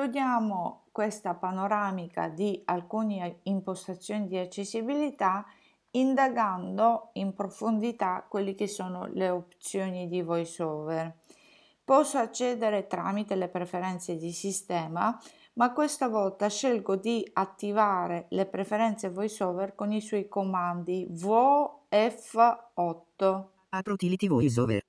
Concludiamo questa panoramica di alcune impostazioni di accessibilità indagando in profondità quelle che sono le opzioni di VoiceOver. Posso accedere tramite le preferenze di sistema, ma questa volta scelgo di attivare le preferenze VoiceOver con i suoi comandi VoF8. Apro VoiceOver.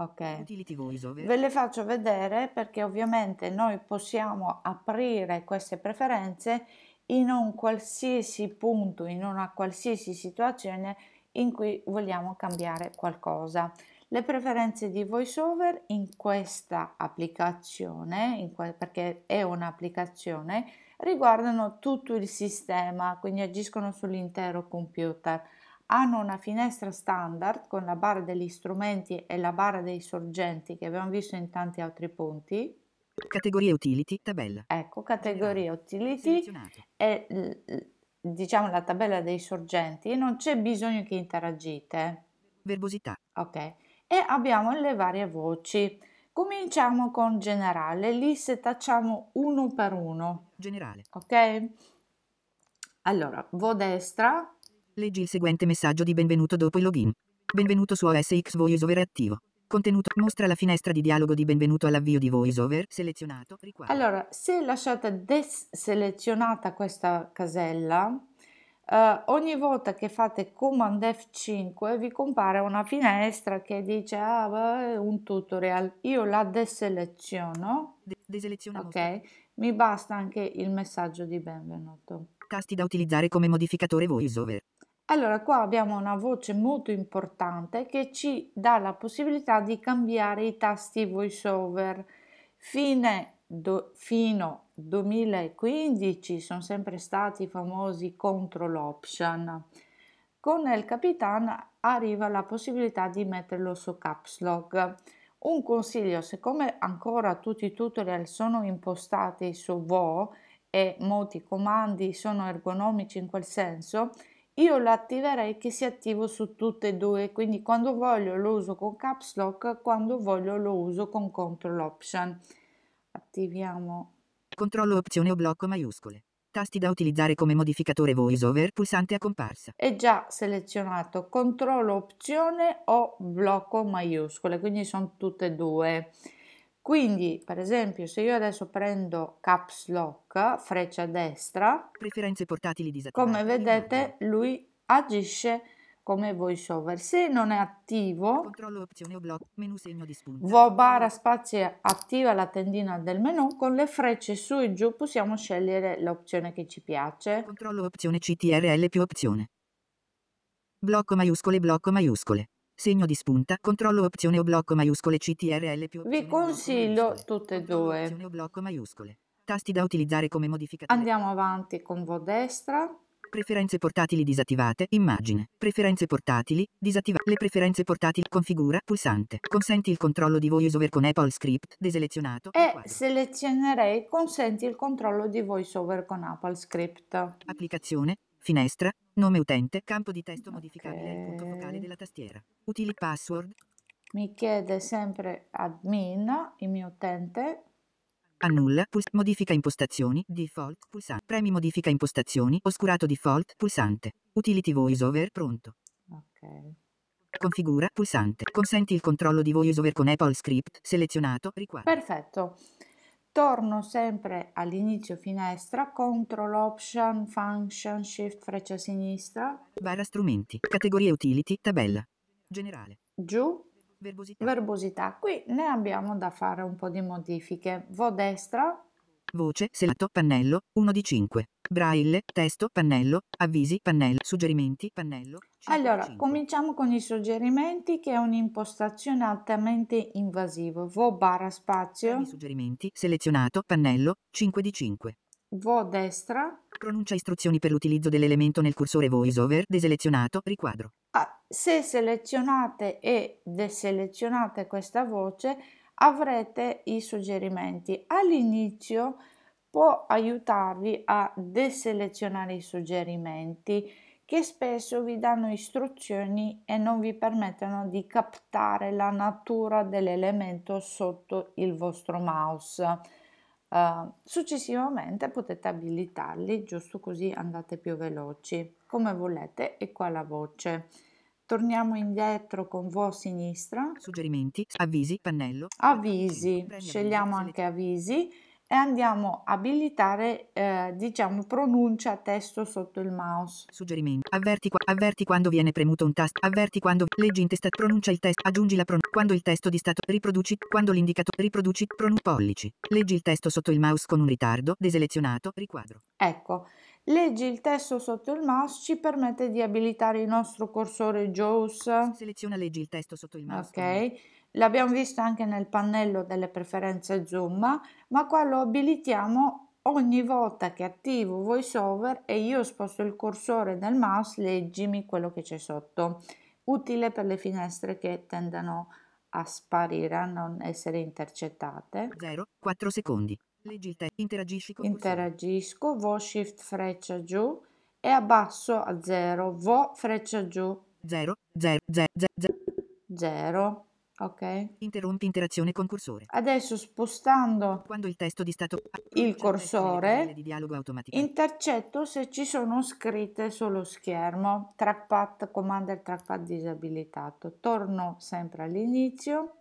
Ok. Utility VoiceOver. Ve le faccio vedere perché ovviamente noi possiamo aprire queste preferenze in un qualsiasi punto, in una qualsiasi situazione in cui vogliamo cambiare qualcosa. Le preferenze di VoiceOver in questa applicazione, in que- perché è un'applicazione, riguardano tutto il sistema, quindi agiscono sull'intero computer hanno una finestra standard con la barra degli strumenti e la barra dei sorgenti che abbiamo visto in tanti altri punti. Categorie utility, tabella. Ecco, categoria utility e diciamo la tabella dei sorgenti. Non c'è bisogno che interagite. Verbosità. Ok. E abbiamo le varie voci. Cominciamo con generale, lì setacciamo uno per uno. Generale. Ok? Allora, vo destra, Leggi il seguente messaggio di benvenuto dopo il login. Benvenuto su OSX VoiceOver è attivo. Contenuto. Mostra la finestra di dialogo di benvenuto all'avvio di VoiceOver. Selezionato. Riquadro. Allora, se lasciate deselezionata questa casella, eh, ogni volta che fate Command F5 vi compare una finestra che dice ah, beh, un tutorial. Io la deseleziono. De- deseleziona. Ok, mostra. mi basta anche il messaggio di benvenuto. Tasti da utilizzare come modificatore VoiceOver. Allora, qua abbiamo una voce molto importante che ci dà la possibilità di cambiare i tasti VoiceOver. Fine do, fino 2015 sono sempre stati i famosi control option. Con El Capitan arriva la possibilità di metterlo su Caps Lock. Un consiglio, siccome ancora tutti i tutorial sono impostati su Vo e molti comandi sono ergonomici in quel senso, io lo attiverei che sia attivo su tutte e due, quindi quando voglio lo uso con Caps Lock, quando voglio lo uso con Control Option. Attiviamo. Controllo opzione o blocco maiuscole. Tasti da utilizzare come modificatore VoiceOver, pulsante a comparsa. È già selezionato controllo opzione o blocco maiuscole, quindi sono tutte e due. Quindi, per esempio, se io adesso prendo Caps Lock, freccia destra, Preferenze portatili disattivate. come vedete lui agisce come voiceover. Se non è attivo, Controllo opzione o blocco, menu segno di spunta. vo barra spazio attiva la tendina del menu, con le frecce su e giù possiamo scegliere l'opzione che ci piace. Controllo opzione CTRL più opzione. Blocco maiuscole blocco maiuscole. Segno di spunta, controllo opzione o blocco maiuscole CTRL più. Vi consiglio tutte e due. opzione o blocco maiuscole. Tasti da utilizzare come modificatore. Andiamo avanti con vo destra. Preferenze portatili disattivate, immagine. Preferenze portatili, disattivate. Le preferenze portatili, configura, pulsante. Consenti il controllo di VoiceOver con Apple Script, deselezionato. e quadro. selezionerei consenti il controllo di voiceover con Apple Script. Applicazione, finestra, nome utente, campo di testo modificabile il punto focale della tastiera. Utili password, Mi chiede sempre admin, il mio utente. annulla, puls- modifica impostazioni, default, pulsante. Premi modifica impostazioni, oscurato default, pulsante. Utility VoiceOver, pronto. Ok. Configura, pulsante. Consenti il controllo di VoiceOver con Apple Script, selezionato, riquadro. Perfetto. Torno sempre all'inizio finestra, Control Option, Function, Shift, freccia sinistra, Barra strumenti. Categorie utility, tabella. Generale. giù, Verbosità. verbosità. Qui ne abbiamo da fare un po' di modifiche. Vo destra, Voce, selato, pannello, 1 di 5. Braille, testo, pannello, avvisi, pannello, suggerimenti, pannello. 5 di Allora, 5. cominciamo con i suggerimenti che è un'impostazione altamente invasiva. Vo barra spazio, suggerimenti, selezionato, pannello, 5 di 5. vo destra. Pronuncia istruzioni per l'utilizzo dell'elemento nel cursore VoiceOver, deselezionato, riquadro. Ah, se selezionate e deselezionate questa voce avrete i suggerimenti. All'inizio può aiutarvi a deselezionare i suggerimenti che spesso vi danno istruzioni e non vi permettono di captare la natura dell'elemento sotto il vostro mouse. Uh, successivamente potete abilitarli, giusto così andate più veloci, come volete, e qua la voce. Torniamo indietro con vo a sinistra. Suggerimenti, avvisi, pannello. Avvisi, scegliamo anche avvisi e andiamo a abilitare, eh, diciamo, pronuncia testo sotto il mouse. Suggerimenti. Avverti, qua, avverti quando viene premuto un tasto. Avverti quando leggi in testa. Pronuncia il testo. Aggiungi la pronuncia. Quando il testo di stato. Riproduci. Quando l'indicatore. Riproduci. Pronu pollici. Leggi il testo sotto il mouse con un ritardo. Deselezionato. Riquadro. Ecco. Leggi il testo sotto il mouse ci permette di abilitare il nostro cursore JAWS. Seleziona leggi il testo sotto il mouse. Ok. L'abbiamo visto anche nel pannello delle preferenze zoom, ma qua lo abilitiamo ogni volta che attivo VoiceOver e io sposto il cursore del mouse, leggimi quello che c'è sotto. Utile per le finestre che tendono a sparire, a non essere intercettate. 0, 4 secondi. Leggi testo, interagisci con Interagisco, vo shift freccia giù e abbasso a 0, vo freccia giù. 0, 0, 0, 0. 0. Ok. Interrompi interazione con cursore. Adesso spostando Quando il testo di stato il cursore di intercetto se ci sono scritte sullo schermo. Trackpad, commander trackpad disabilitato. Torno sempre all'inizio.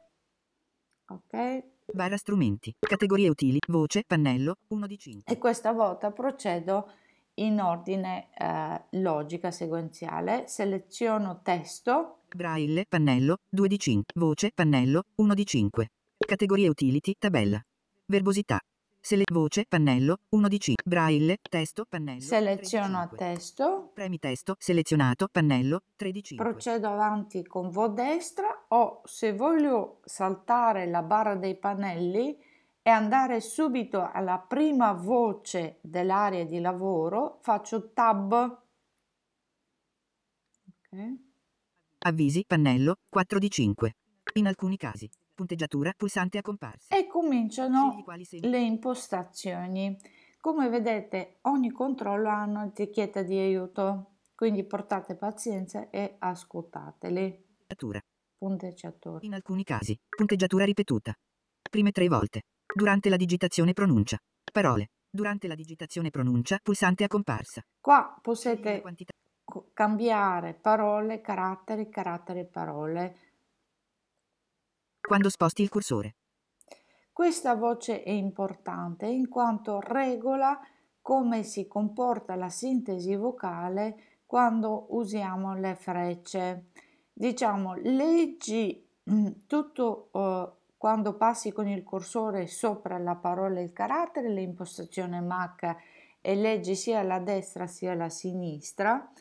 Ok. Barra strumenti. Categorie utili. Voce, pannello, 1 di 5. E questa volta procedo in ordine eh, logica sequenziale. Seleziono testo Braille, pannello, 2 di 5. Voce, pannello, 1 di 5. Categorie utility, tabella. Verbosità. Sele- voce, pannello, 1 di 5. Braille, testo, pannello. Seleziono testo. Premi testo, selezionato, pannello, 3 di 5. Procedo avanti con vo destra o se voglio saltare la barra dei pannelli e andare subito alla prima voce dell'area di lavoro, faccio tab. Ok. Avvisi, pannello, 4 di 5. In alcuni casi. Punteggiatura, pulsante a comparsa. E cominciano le impostazioni. Come vedete ogni controllo ha un'etichetta di aiuto, quindi portate pazienza e ascoltateli. Punteggiatura. In alcuni casi. Punteggiatura ripetuta. Prime tre volte. Durante la digitazione pronuncia. Parole. Durante la digitazione pronuncia, pulsante a comparsa. Qua potete cambiare parole, caratteri, caratteri, parole. Quando sposti il cursore. Questa voce è importante in quanto regola come si comporta la sintesi vocale quando usiamo le frecce. Diciamo, leggi mm, tutto uh, quando passi con il cursore sopra la parola e il carattere, l'impostazione Mac e leggi sia alla destra sia alla sinistra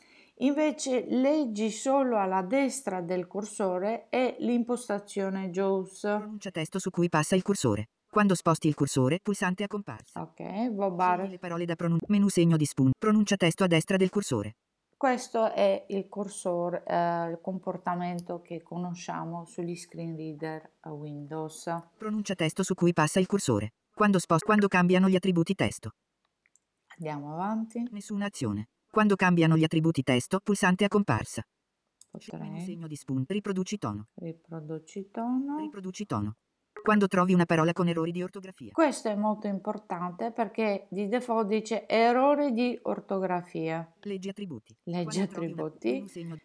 Invece leggi solo alla destra del cursore e l'impostazione JAWS. Pronuncia testo su cui passa il cursore. Quando sposti il cursore, pulsante a comparsa. Ok, bar. le parole da pronuncia. Menu segno di spunto. Pronuncia testo a destra del cursore. Questo è il cursore, eh, il comportamento che conosciamo sugli screen reader a Windows. Pronuncia testo su cui passa il cursore. Quando, spost- quando cambiano gli attributi testo. Andiamo avanti. Nessuna azione. Quando cambiano gli attributi testo, pulsante a comparsa. Potrei. segno di spunto. Riproduci tono. Riproduci tono. Riproduci tono. Quando trovi una parola con errori di ortografia. Questo è molto importante perché di default dice errore di ortografia. Leggi attributi. Leggi Quando attributi. Una.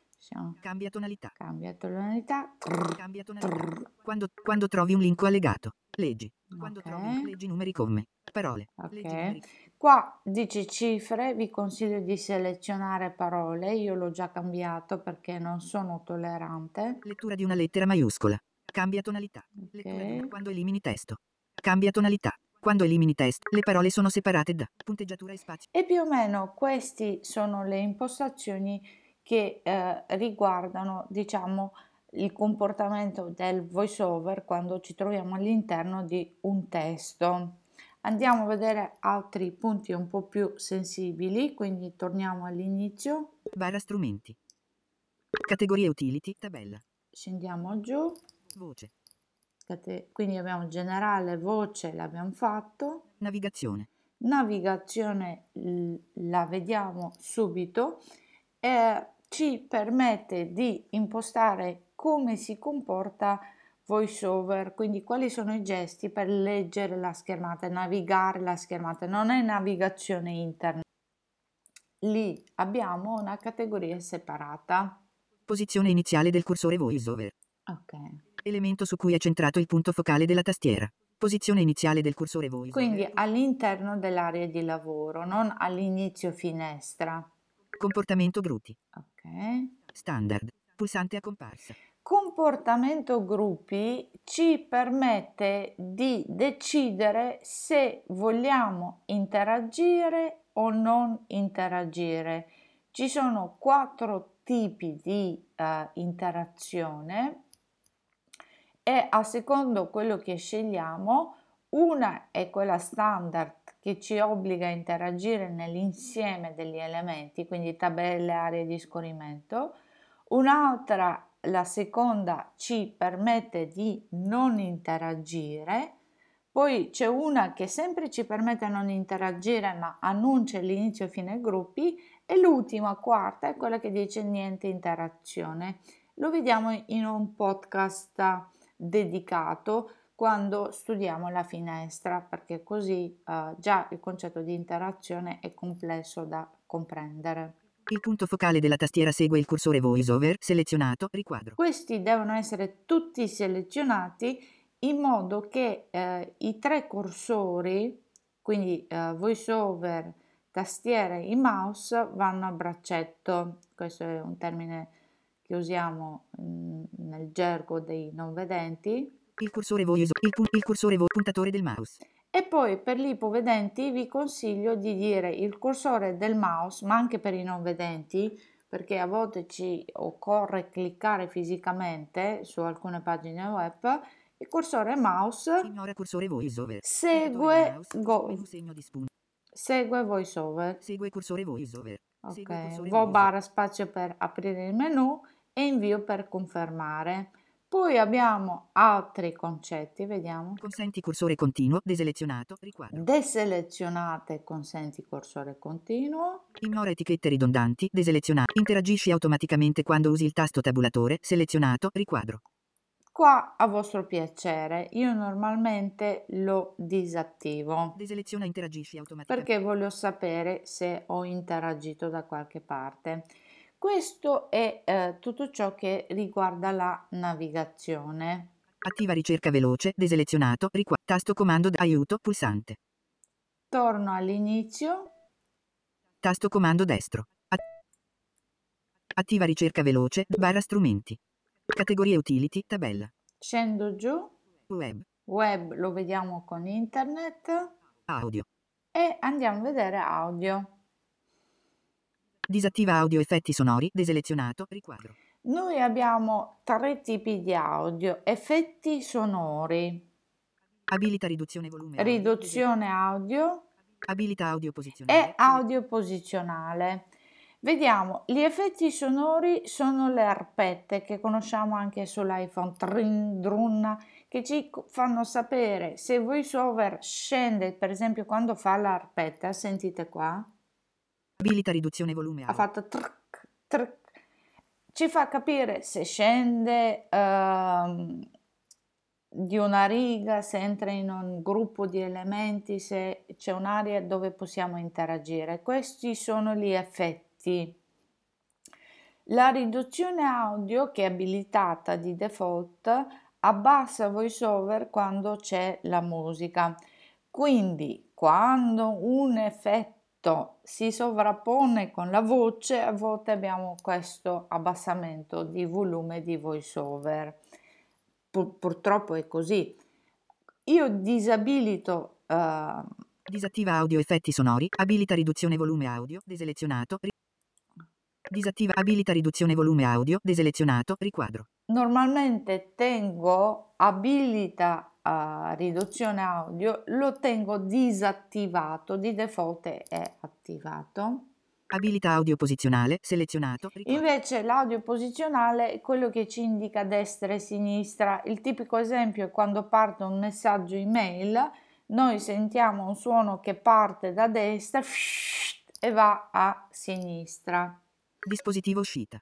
Cambia tonalità. Cambia tonalità. Cambia tonalità. Quando, quando, trovi un link allegato. Leggi. Quando okay. trovi leggi numeri come. Parole. Ok. Numeri. Qua dice cifre, vi consiglio di selezionare parole, io l'ho già cambiato perché non sono tollerante. Lettura di una lettera maiuscola. Cambia tonalità. Okay. quando elimini testo. Cambia tonalità. Quando elimini testo, le parole sono separate da punteggiatura e spazio. E più o meno queste sono le impostazioni che eh, riguardano, diciamo, il comportamento del voiceover quando ci troviamo all'interno di un testo. Andiamo a vedere altri punti un po' più sensibili, quindi torniamo all'inizio. Barra strumenti. Categorie utility, tabella. Scendiamo giù. Voce. Quindi abbiamo generale, voce, l'abbiamo fatto. Navigazione. Navigazione la vediamo subito. E ci permette di impostare come si comporta voiceover, quindi quali sono i gesti per leggere la schermata, navigare la schermata, non è navigazione internet. Lì abbiamo una categoria separata. Posizione iniziale del cursore VoiceOver. Ok. Elemento su cui è centrato il punto focale della tastiera. Posizione iniziale del cursore VoiceOver. Quindi all'interno dell'area di lavoro, non all'inizio finestra. Comportamento gruppi. Ok. Standard. Pulsante a comparsa. Comportamento gruppi ci permette di decidere se vogliamo interagire o non interagire. Ci sono quattro tipi di uh, interazione e a secondo quello che scegliamo, una è quella standard che ci obbliga a interagire nell'insieme degli elementi, quindi tabelle, aree di scorrimento, un'altra la seconda ci permette di non interagire, poi c'è una che sempre ci permette di non interagire ma annuncia l'inizio e fine gruppi. E l'ultima, quarta, è quella che dice niente interazione. Lo vediamo in un podcast dedicato quando studiamo la finestra perché così uh, già il concetto di interazione è complesso da comprendere. Il punto focale della tastiera segue il cursore VoiceOver selezionato riquadro. Questi devono essere tutti selezionati in modo che eh, i tre cursori, quindi eh, VoiceOver, tastiera e mouse, vanno a braccetto. Questo è un termine che usiamo in, nel gergo dei non vedenti. Il cursore VoiceOver, il, pu- il cursore vo- puntatore del mouse. E poi per gli ipovedenti vi consiglio di dire il cursore del mouse, ma anche per i non vedenti, perché a volte ci occorre cliccare fisicamente su alcune pagine web, il cursore mouse Ignora cursore voiceover. segue, Mouse, go, segue voiceover. Segue cursore voiceover. Ok, vo barra spazio per aprire il menu e invio per confermare. Poi abbiamo altri concetti, vediamo. Consenti cursore continuo, deselezionato, riquadro. Deselezionate consenti cursore continuo. Ignora etichette ridondanti, deselezionato. Interagisci automaticamente quando usi il tasto tabulatore, selezionato, riquadro. Qua a vostro piacere, io normalmente lo disattivo Deseleziona interagisci automaticamente. perché voglio sapere se ho interagito da qualche parte. Questo è eh, tutto ciò che riguarda la navigazione. Attiva ricerca veloce, deselezionato, riquadro. Tasto comando d- aiuto, pulsante. Torno all'inizio, Tasto comando destro. At- attiva ricerca veloce, barra strumenti. Categorie utility, tabella. scendo giù, Web, web lo vediamo con internet audio. e andiamo a vedere audio. Disattiva audio effetti sonori, deselezionato, riquadro. Noi abbiamo tre tipi di audio, effetti sonori, Abilita riduzione volume. riduzione audio Abilita audio posizionale. e audio posizionale. Vediamo, gli effetti sonori sono le arpette che conosciamo anche sull'iPhone, trin, drun, che ci fanno sapere se VoiceOver scende, per esempio quando fa l'arpetta, sentite qua, Abilita riduzione volume. ha fatto tric, tric, ci fa capire se scende ehm, di una riga, se entra in un gruppo di elementi, se c'è un'area dove possiamo interagire. Questi sono gli effetti. La riduzione audio che è abilitata di default abbassa VoiceOver quando c'è la musica. Quindi quando un effetto si sovrappone con la voce, a volte abbiamo questo abbassamento di volume di VoiceOver. Pur- purtroppo è così. Io disabilito eh, Disattiva audio effetti sonori. Abilita riduzione volume audio, deselezionato. ri- Disattiva abilita riduzione volume audio, deselezionato, riquadro. normalmente tengo abilita a riduzione audio, lo tengo disattivato, di default è attivato. Abilita audio posizionale, selezionato, riquadro. Invece l'audio posizionale è quello che ci indica destra e sinistra. Il tipico esempio è quando parte un messaggio email, noi sentiamo un suono che parte da destra e va a sinistra. Dispositivo uscita.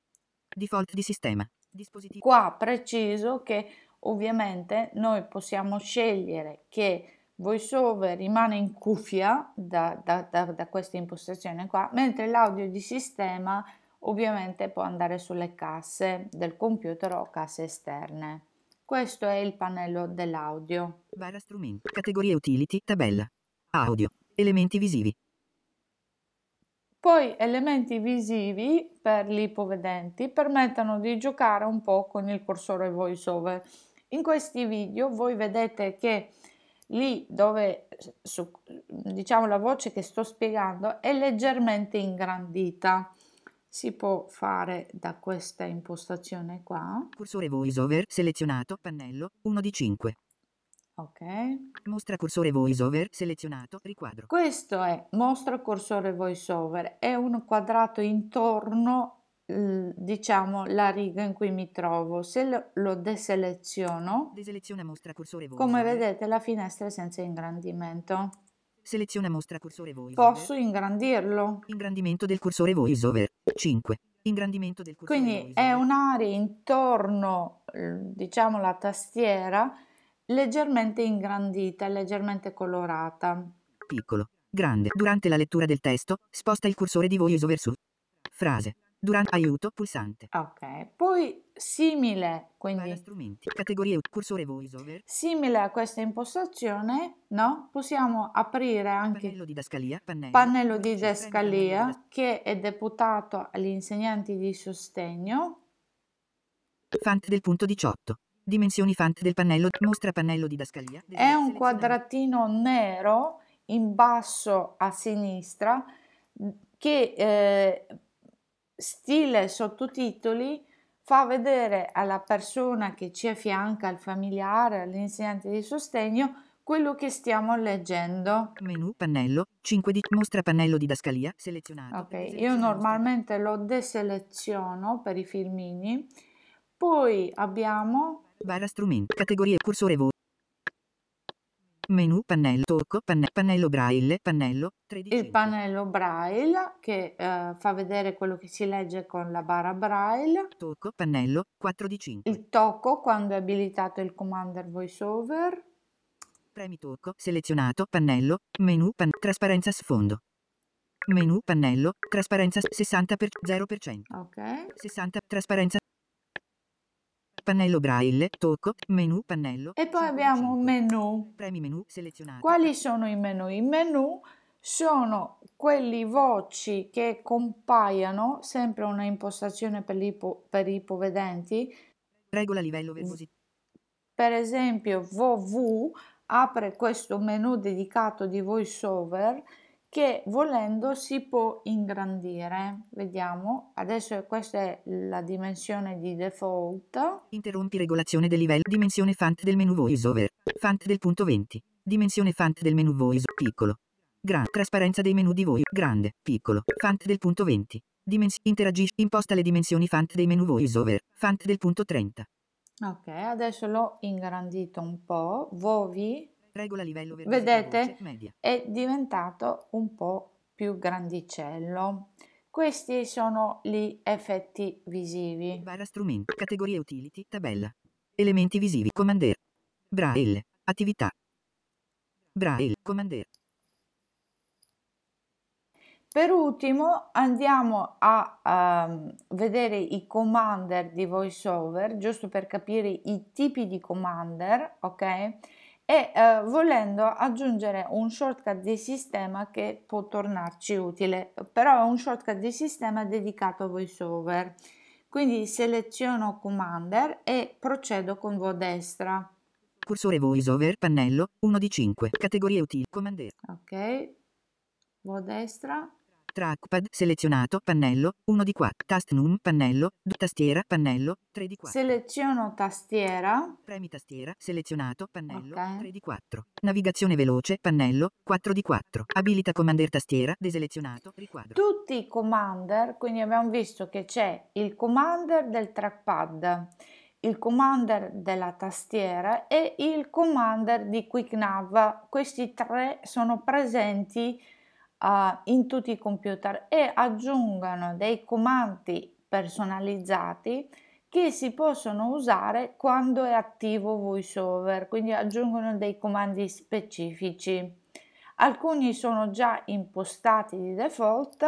Default di sistema. Dispositivo. Qua preciso che ovviamente noi possiamo scegliere che VoiceOver rimane in cuffia da, da, da, da questa impostazione qua, mentre l'audio di sistema ovviamente può andare sulle casse del computer o casse esterne. Questo è il pannello dell'audio. Barra strumenti. Categorie utility. Tabella. Audio. Elementi visivi. Poi elementi visivi per gli ipovedenti permettono di giocare un po' con il cursore VoiceOver. In questi video voi vedete che lì dove su, diciamo la voce che sto spiegando è leggermente ingrandita. Si può fare da questa impostazione qua. Cursore voiceover selezionato pannello 1 di 5 ok. Mostra cursore voiceover selezionato riquadro. Questo è mostra cursore voiceover. È un quadrato intorno diciamo la riga in cui mi trovo. Se lo deseleziono mostra cursore come vedete la finestra è senza ingrandimento. Seleziona mostra cursore voiceover posso ingrandirlo? Ingrandimento del cursore voiceover 5 ingrandimento del cursore quindi è un'area intorno diciamo la tastiera leggermente ingrandita leggermente colorata. Piccolo. Grande. Durante la lettura del testo sposta il cursore di voiceover su frase Durante aiuto pulsante. Ok, poi simile, quindi strumenti. Categorie cursore voiceover. simile a questa impostazione, no? Possiamo aprire anche Pannello didascalia. Pannello. pannello di descalia che è deputato agli insegnanti di sostegno. Font del punto 18. Dimensioni font del pannello. Mostra pannello didascalia. È un quadratino nero in basso a sinistra che eh, stile sottotitoli fa vedere alla persona che ci affianca, al familiare, all'insegnante di sostegno, quello che stiamo leggendo. Menu pannello 5 di mostra pannello didascalia selezionato. Ok, io normalmente lo deseleziono per i filmini, poi abbiamo Barra strumenti. Categorie cursore voce. Menu pannello tocco panne- pannello braille pannello 13. il pannello braille che eh, fa vedere quello che si legge con la barra braille, Tocco pannello 4 di 5. il tocco quando è abilitato il commander voiceover, Premi tocco selezionato pannello menu pan- trasparenza sfondo. Menu pannello trasparenza 60 per 0%. ok? 60 trasparenza pannello braille tocco menu pannello E poi 5 di abbiamo un 5. menu. premi menu selezionato Quali sono i menu? I menu sono quelli voci che compaiono, sempre una impostazione per, l'ipo- per i ipovedenti, regola livello verbosità per esempio VV apre questo menu dedicato di voiceover che volendo si può ingrandire. Vediamo, adesso questa è la dimensione di default. interrompi regolazione del livello. Dimensione font del menu voiceover font del punto 20 dimensione font del menu voice piccolo. Grande trasparenza dei menu di voice grande piccolo. Font del punto 20 Dimens- interagisci imposta le dimensioni font dei menu voiceover font del punto 30 Ok, adesso l'ho ingrandito un po'. Vovi regola livello Vedete? voce è diventato un po' più grandicello. Questi sono gli effetti visivi. barra strumenti categorie utility tabella elementi visivi commander braille attività braille commander Per ultimo andiamo a ehm, vedere i commander di VoiceOver, giusto per capire i tipi di commander, ok? E eh, volendo aggiungere un shortcut di sistema che può tornarci utile, però è un shortcut di sistema dedicato a VoiceOver. Quindi seleziono commander e procedo con vo destra, cursore voiceover pannello 1 di 5 categorie utili commander ok? Vo destra, Trackpad selezionato pannello 1 di 4 tast num pannello d- tastiera pannello 3 di 4 seleziono tastiera, premi tastiera selezionato pannello Ok. 3 di 4 navigazione veloce pannello 4 di 4 abilita commander tastiera deselezionato riquadro. Tutti i commander, quindi abbiamo visto che c'è il commander del trackpad, il commander della tastiera e il commander di QuickNav. Questi tre sono presenti eh, in tutti i computer e aggiungono dei comandi personalizzati che si possono usare quando è attivo VoiceOver, quindi aggiungono dei comandi specifici. Alcuni sono già impostati di default,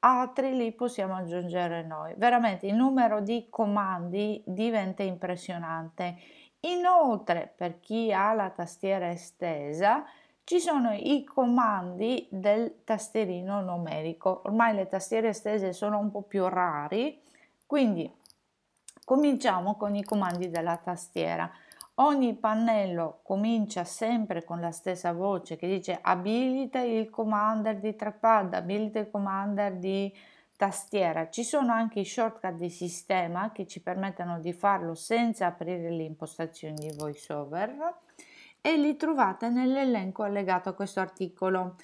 altri li possiamo aggiungere noi. Veramente il numero di comandi diventa impressionante. Inoltre, per chi ha la tastiera estesa, ci sono i comandi del tastierino numerico. Ormai le tastiere estese sono un po' più rari, quindi cominciamo con i comandi della tastiera. Ogni pannello comincia sempre con la stessa voce che dice abilita il commander di trackpad, abilita il commander di tastiera. Ci sono anche i shortcut di sistema che ci permettono di farlo senza aprire le impostazioni di VoiceOver e li trovate nell'elenco allegato a questo articolo.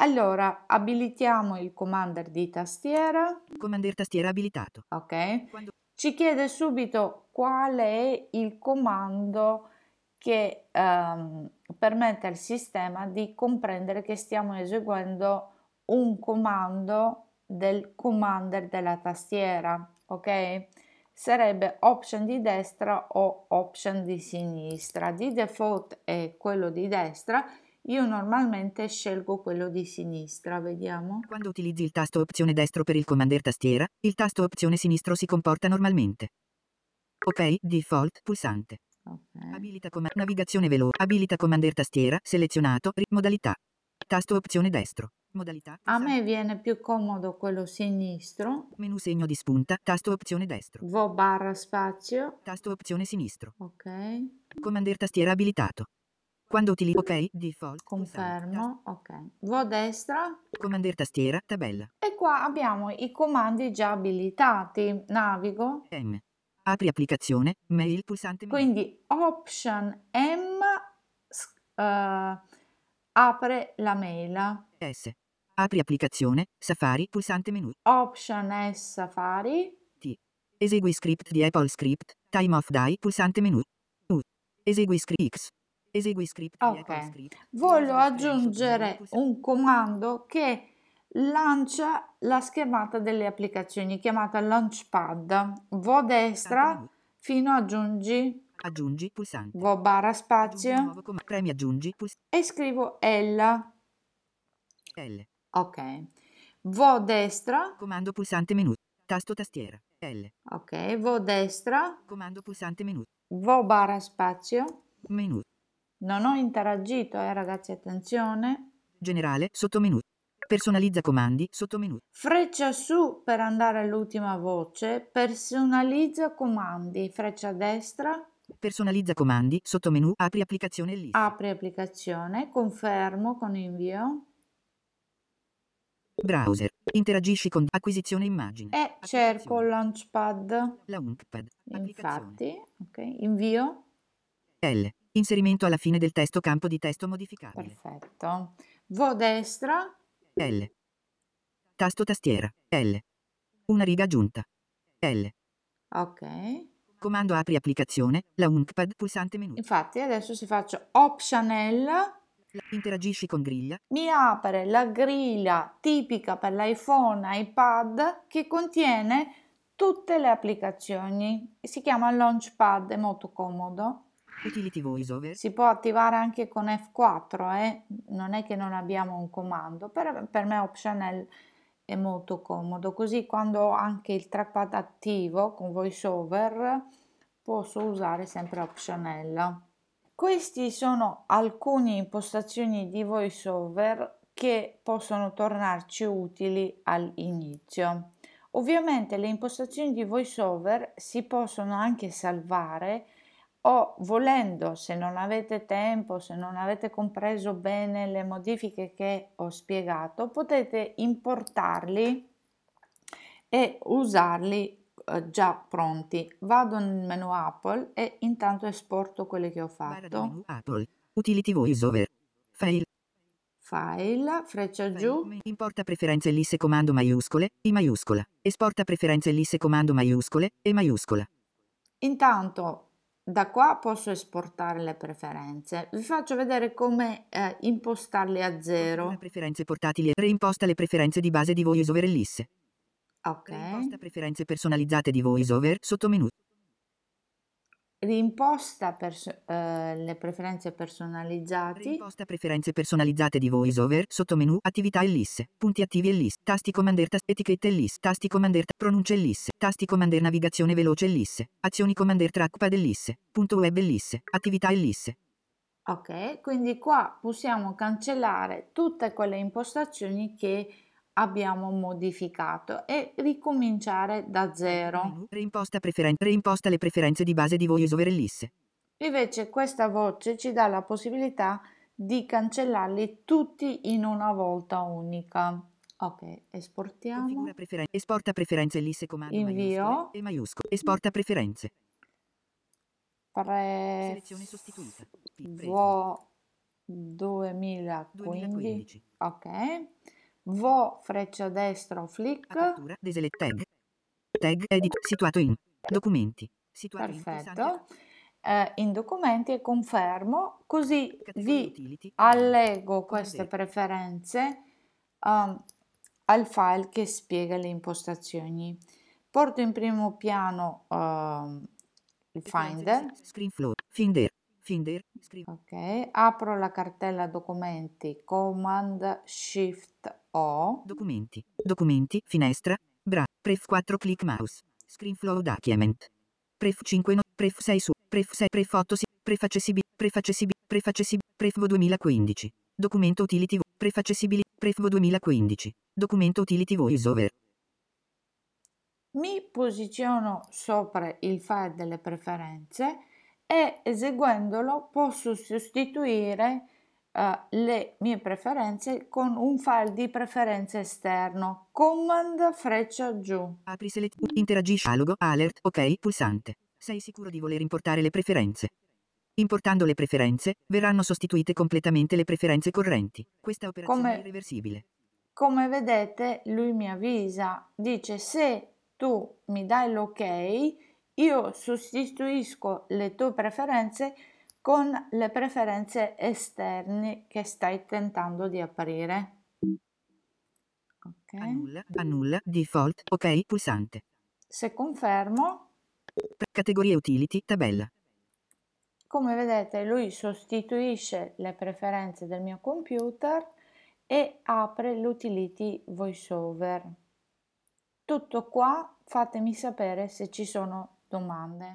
Allora, abilitiamo il commander di tastiera. Commander tastiera abilitato. Ok. Quando... Ci chiede subito qual è il comando che ehm, permette al sistema di comprendere che stiamo eseguendo un comando del commander della tastiera, ok? Sarebbe option di destra o option di sinistra. Di default è quello di destra, io normalmente scelgo quello di sinistra, vediamo. Quando utilizzi il tasto opzione destro per il commander tastiera, il tasto opzione sinistro si comporta normalmente. Ok, default, pulsante. Okay. Abilita com- navigazione veloce, abilita commander tastiera, selezionato, modalità. Tasto opzione destro. Modalità. A me viene più comodo quello sinistro. Menu segno di spunta, tasto opzione destro. Vo barra spazio. Tasto opzione sinistro. Ok. Commander tastiera abilitato. Quando utilizzo ok, default. Confermo, ok. Vo destra. Commander tastiera, tabella. E qua abbiamo i comandi già abilitati. Navigo. M. Apri applicazione, mail pulsante. Quindi option M uh, apre la mail. S. Apri applicazione, Safari, pulsante menu. Option S Safari. T. Esegui script di Apple Script, time of day, pulsante menu. U. Esegui script X. Esegui script okay. di Apple Script. Voglio aggiungere un comando che lancia la schermata delle applicazioni chiamata Launchpad. Vo destra fino a aggiungi Aggiungi pulsante. Vo barra spazio. Premi aggiungi pulsante. E scrivo L. L. Ok. Vo destra. Comando pulsante menu. Tasto tastiera. L. Ok. Vo destra. Comando pulsante menu. Vo barra spazio. Menu. Non ho interagito, eh ragazzi, attenzione. Generale, sottomenu. Personalizza comandi, sottomenu. Freccia su per andare all'ultima voce. Personalizza comandi. Freccia destra. Personalizza comandi, sottomenu, apri applicazione lista. Apri applicazione, confermo con invio. Browser. Interagisci con acquisizione immagine. E cerco Launchpad. Launchpad. Infatti, ok, invio. L. Inserimento alla fine del testo campo di testo modificabile. Perfetto. Vo destra. L. Tasto tastiera. L. Una riga aggiunta. L. Ok. Comando apri applicazione, Launchpad pulsante menu. Infatti adesso se faccio Option L Interagisci con griglia. Mi apre la griglia tipica per l'iPhone, iPad che contiene tutte le applicazioni. Si chiama Launchpad, è molto comodo. Utility VoiceOver. Si può attivare anche con F4, eh? non è che non abbiamo un comando, per, per me Option L è molto comodo. Così quando ho anche il trackpad attivo con VoiceOver posso usare sempre Option L. Queste sono alcune impostazioni di VoiceOver che possono tornarci utili all'inizio. Ovviamente le impostazioni di VoiceOver si possono anche salvare o volendo, se non avete tempo, se non avete compreso bene le modifiche che ho spiegato, potete importarli e usarli eh, già pronti. Vado nel menu Apple e intanto esporto quelli che ho fatto. Apple, Utility VoiceOver, File. File, freccia giù. Importa preferenze lisse comando maiuscole, I maiuscola. Esporta preferenze lisse comando maiuscole, E maiuscola. Intanto da qua posso esportare le preferenze. Vi faccio vedere come eh, impostarle a zero. Preferenze portatili. Reimposta le preferenze di base di VoiceOver lisse. Ok. Reimposta preferenze personalizzate di VoiceOver, sottomenu. Rimposta pers- eh, le preferenze personalizzate. Rimposta preferenze personalizzate di VoiceOver, sottomenu, attività e liste, punti attivi e liste, tasti commander, tast- etichette e liste, tasti commander, pronuncia e liste, tasti commander, navigazione veloce e liste, azioni commander, trackpad e liste, punto web e liste, attività e liste. Ok, quindi qua possiamo cancellare tutte quelle impostazioni che abbiamo modificato e ricominciare da zero. Reimposta, preferen- reimposta le preferenze di base di VoiceOver e lisse. Invece questa voce ci dà la possibilità di cancellarli tutti in una volta unica. Ok, esportiamo. Preferen- esporta preferenze lisse comando Invio. e maiuscolo. Esporta preferenze. Pre... Selezione sostituita. Vo 2015. 2015. Ok. Vo freccia destra o flick. Apertura, deselect tag. Tag edit situato in documenti. Situato Perfetto. In, eh, in documenti e confermo, così vi utility, allego queste preferenze um, al file che spiega le impostazioni. Porto in primo piano um, il Finder. Screen flow, Finder, Finder. Ok, apro la cartella documenti, Command Shift O. Documenti, documenti, finestra, bra, pref 4 click mouse, Screen flow document. Pref 5 no, pref 6 su, pref 6 pref 8 si, pref accessibile, pref accessibile, pref accessibile, pref 2015. Documento utility, pref accessibili, pref 2015. Documento utility voiceover. Mi posiziono sopra il file delle preferenze e eseguendolo posso sostituire uh, le mie preferenze con un file di preferenze esterno. Command freccia giù. Apri select, interagisci dialogo, alert, ok, pulsante. Sei sicuro di voler importare le preferenze? Importando le preferenze, verranno sostituite completamente le preferenze correnti. Questa operazione come, è irreversibile. Come vedete, lui mi avvisa, dice se tu mi dai l'ok, io sostituisco le tue preferenze con le preferenze esterne che stai tentando di aprire. Ok. Annulla, annulla, default, ok, pulsante. Se confermo. Categorie utility, tabella. Come vedete lui sostituisce le preferenze del mio computer e apre l'utility voiceover. Tutto qua, fatemi sapere se ci sono domande.